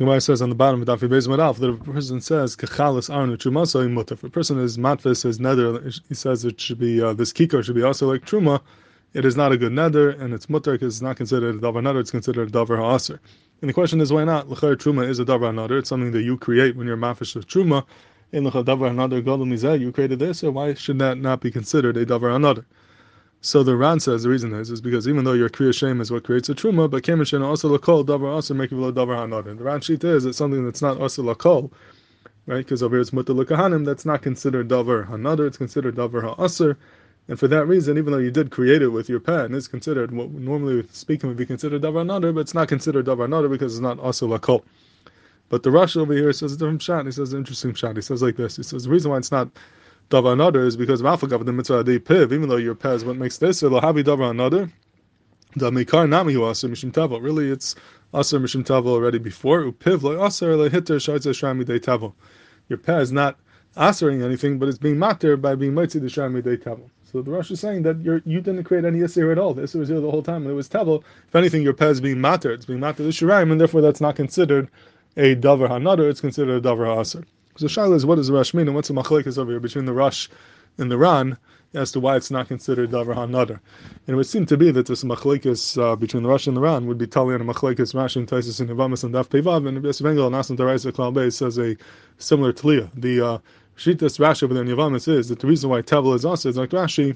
Gemara says on the bottom of Daf Beis Madaf that if a person says kechalis arnu truma mutter. If a person is matvis his nether, he says it should be uh, this kikar should be also like truma. It is not a good nether, and it's mutter because it's not considered a davar nether. It's considered a davar ha'aser. And the question is why not? L'chayr truma is a davar nether. It's something that you create when you're mafish of truma. In l'chayr davar another gadol mizeh, you created this, so why should that not be considered a davar another? So the Ran says the reason is is because even though your kriya shem is what creates a truma, but kemishin also lakol davar also make davar hanader. The Ran sheet is it's something that's not also lakol, right? Because over here it's mutter that's not considered davar hanader. It's considered davar ha'aser, and for that reason, even though you did create it with your pen, it's considered what normally speaking would be considered davar hanader, but it's not considered davar hanader because it's not also lakol. But the Rosh over here says a different shot. He says an interesting shot. He says like this. He says the reason why it's not davar another is because of alphagav the mitzvah de piv. Even though your pez, what makes this have davar another. The mikar nami hu aser mishim tavo. Really, it's aser mishim tavo already before upiv like aser le hitter shaitza shrami de tavo. Your pez not asering anything, but it's being matter by being mitzi the shrami de tavo. So the Rosh is saying that you're, you didn't create any Yisir at all. The was here the whole time, and it was Tevel. If anything, your pez being matter. It's being matter the Shiraim, and therefore that's not considered a Davar HaNadar, it's considered a Davar HaAsr. So Shaila is what does the Rosh mean and what's the machlekes over here between the Rosh and the Ran as to why it's not considered Davar HaNadar. And it would seem to be that this machlekes uh, between the Rosh and the Ran would be Tali and machlekes Rashi and Taisis and Yavamas and Daf Pevav and Rabbi Vengel and Asan Taraisa Klal says a similar Tliya. The uh, Shitas Rashi over there in is that the reason why Tavel is also is like Rashi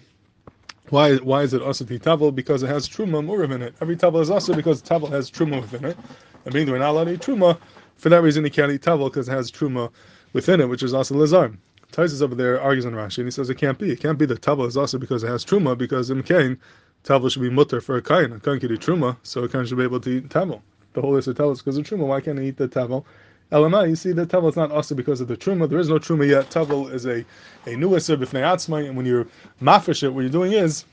why why is it also tavel? Because it has truma murav in it. Every tavel is also because tavel has truma within it. And being that we're not allowed to eat truma, for that reason he can't eat tavel because it has truma within it, which is also Lazar. Taisus over there argues on Rashi, and he says it can't be. It can't be the Tavel is also because it has Truma, because in Kain, Tavel should be mutter for a Kain. A Kain could eat Truma, so a Kain should be able to eat Tavel. The whole list of Tavel is because of Truma. Why can't he eat the Tavel? Elama, you see the Tavel is not also because of the Truma. There is no Truma yet. Tavel is a, a new Isser b'fnei and when you're mafish it, what you're doing is,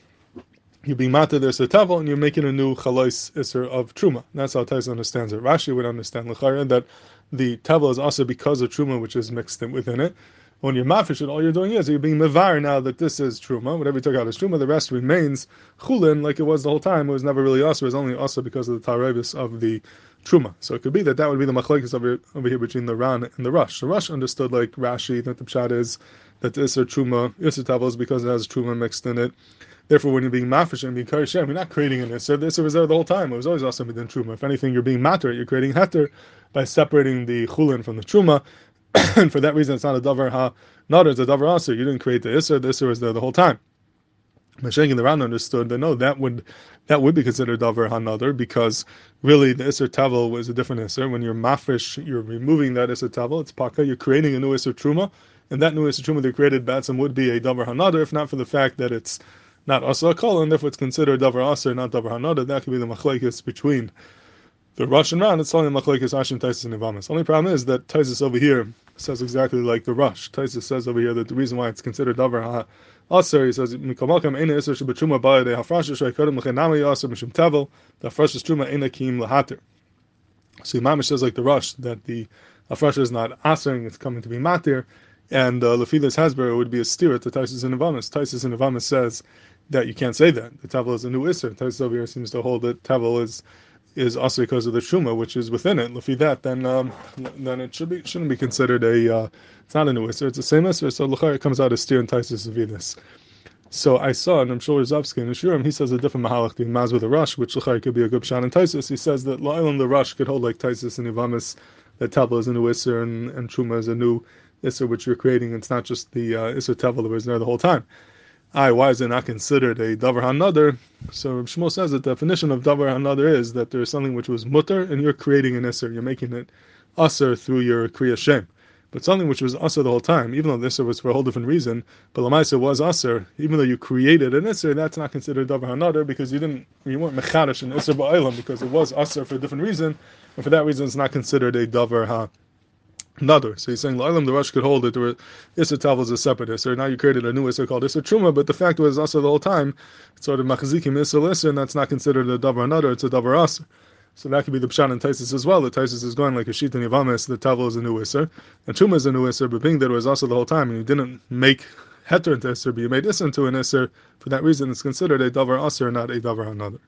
you're being matter there's a tavel and you're making a new chalais iser of truma. That's how Tyson understands it. Rashi would understand l'chayra that the tavel is also because of truma which is mixed in within it. When you're mafish it, all you're doing is you're being mevar now that this is truma. Whatever you took out is truma. The rest remains chulin like it was the whole time. It was never really also. It was only also because of the tarevis of the truma. So it could be that that would be the machlekes over, over here between the ran and the rosh. The rosh understood like Rashi that the pshat is that the iser truma iser tavel is because it has truma mixed in it. Therefore, when you're being mafish and being karishem, you're not creating an isser. The isser was there the whole time. It was always also within truma. If anything, you're being matter. You're creating heter by separating the chulin from the truma. And for that reason, it's not a davar ha not it's a davar aser. You didn't create the isser. The isser was there the whole time. Meshach and the Ran understood that no, that would that would be considered davar hanother because really the iser tavel was a different iser. When you're mafish, you're removing that iser tavel. It's paka. You're creating a new iser truma, and that new iser truma they created batsam would be a davar hanother if not for the fact that it's not asa kol, and therefore it's considered davar aser, not davar hanada. That could be the machlekes between the Rosh and Ran. It's only machlekes Ashim Taisis and Ivamis. Only problem is that Taisis over here says exactly like the Rosh. Taisis says over here that the reason why it's considered davar aser, he says mikamalkam ena iser shebetruma ba de hafrasha sheikadim lechenami aser mishum tavel the hafrasha truma ena kim lahater. So Imamish says like the Rosh that the hafrasha is not asering; it's coming to be matir. And uh, Lefilas Hasber would be a steer to Taisus and Avamis. Taisus and Avamis says that you can't say that. The Tavel is a new Isser. Taisus over here seems to hold that Tavel is is also because of the Shuma, which is within it. Lefi that, then um, then it should be shouldn't be considered a. Uh, it's not a new Isser. It's the same Isser. So Lechar comes out as steer and Taisus Avidis. So I saw, and I'm sure Zavsky and Shurim, he says a different mahalach being maz with a rosh, which Lechar could be a good shot in Taisus. He says that La'ilam the rosh could hold like Taisus and Ivamis, that Tavel is a new Isser and, and Truma is a new Isser which you're creating. It's not just the uh, Tevel that was there the whole time. Why is it not considered a Davar HaNadar? So Shmuel says the definition of Davar HaNadar is that there's something which was mutter and you're creating an Isser. You're making it Aser through your Kriya Shem. But something which was Aser the whole time, even though the was for a whole different reason, but Lamaisa was Aser, even though you created an Isser, that's not considered Davar HaNadar because you didn't, you weren't Mechadish an Isser Ba'ilam because it was Aser for a different reason, and for that reason it's not considered a Davar HaNadar. Nadar. So he's saying La'ilam the Rosh could hold it where Issa Tavel is a separate Issa. Now you created a new Issa called Issa Truma, but the fact was also the whole time it's sort of Machazikim Issa Issa, and that's not considered a Davar Nadar, it's a Davar Asa. So that could be the Pshan and Taisis as well. The Taisis is going like a Sheet and Yavamis, the Tavel is a new Issa, and Truma is a new Issa, but being that it was also the whole time, and you didn't make Heter into Issa, but you made Issa into an Issa, for that reason it's considered a Davar Asa, not a Davar Another.